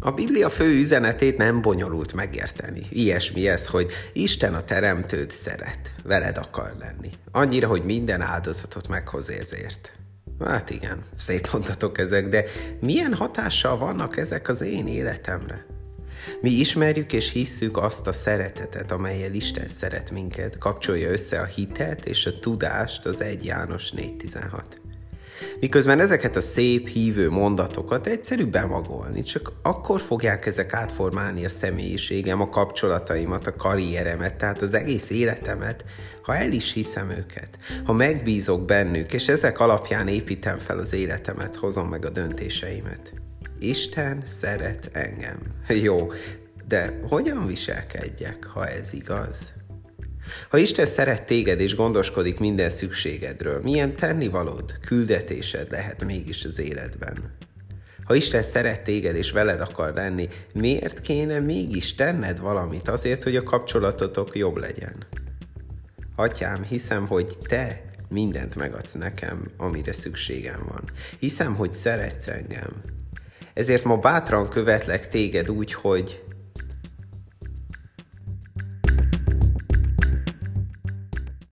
A Biblia fő üzenetét nem bonyolult megérteni. Ilyesmi ez, hogy Isten a teremtőd szeret, veled akar lenni. Annyira, hogy minden áldozatot meghoz ezért. Hát igen, szép mondatok ezek, de milyen hatással vannak ezek az én életemre? Mi ismerjük és hisszük azt a szeretetet, amelyel Isten szeret minket, kapcsolja össze a hitet és a tudást az 1 János 416. Miközben ezeket a szép, hívő mondatokat egyszerű bemagolni, csak akkor fogják ezek átformálni a személyiségem, a kapcsolataimat, a karrieremet, tehát az egész életemet, ha el is hiszem őket, ha megbízok bennük, és ezek alapján építem fel az életemet, hozom meg a döntéseimet. Isten szeret engem. Jó, de hogyan viselkedjek, ha ez igaz? Ha Isten szeret téged és gondoskodik minden szükségedről, milyen tennivalód, küldetésed lehet mégis az életben? Ha Isten szeret téged és veled akar lenni, miért kéne mégis tenned valamit azért, hogy a kapcsolatotok jobb legyen? Atyám, hiszem, hogy te mindent megadsz nekem, amire szükségem van. Hiszem, hogy szeretsz engem. Ezért ma bátran követlek téged úgy, hogy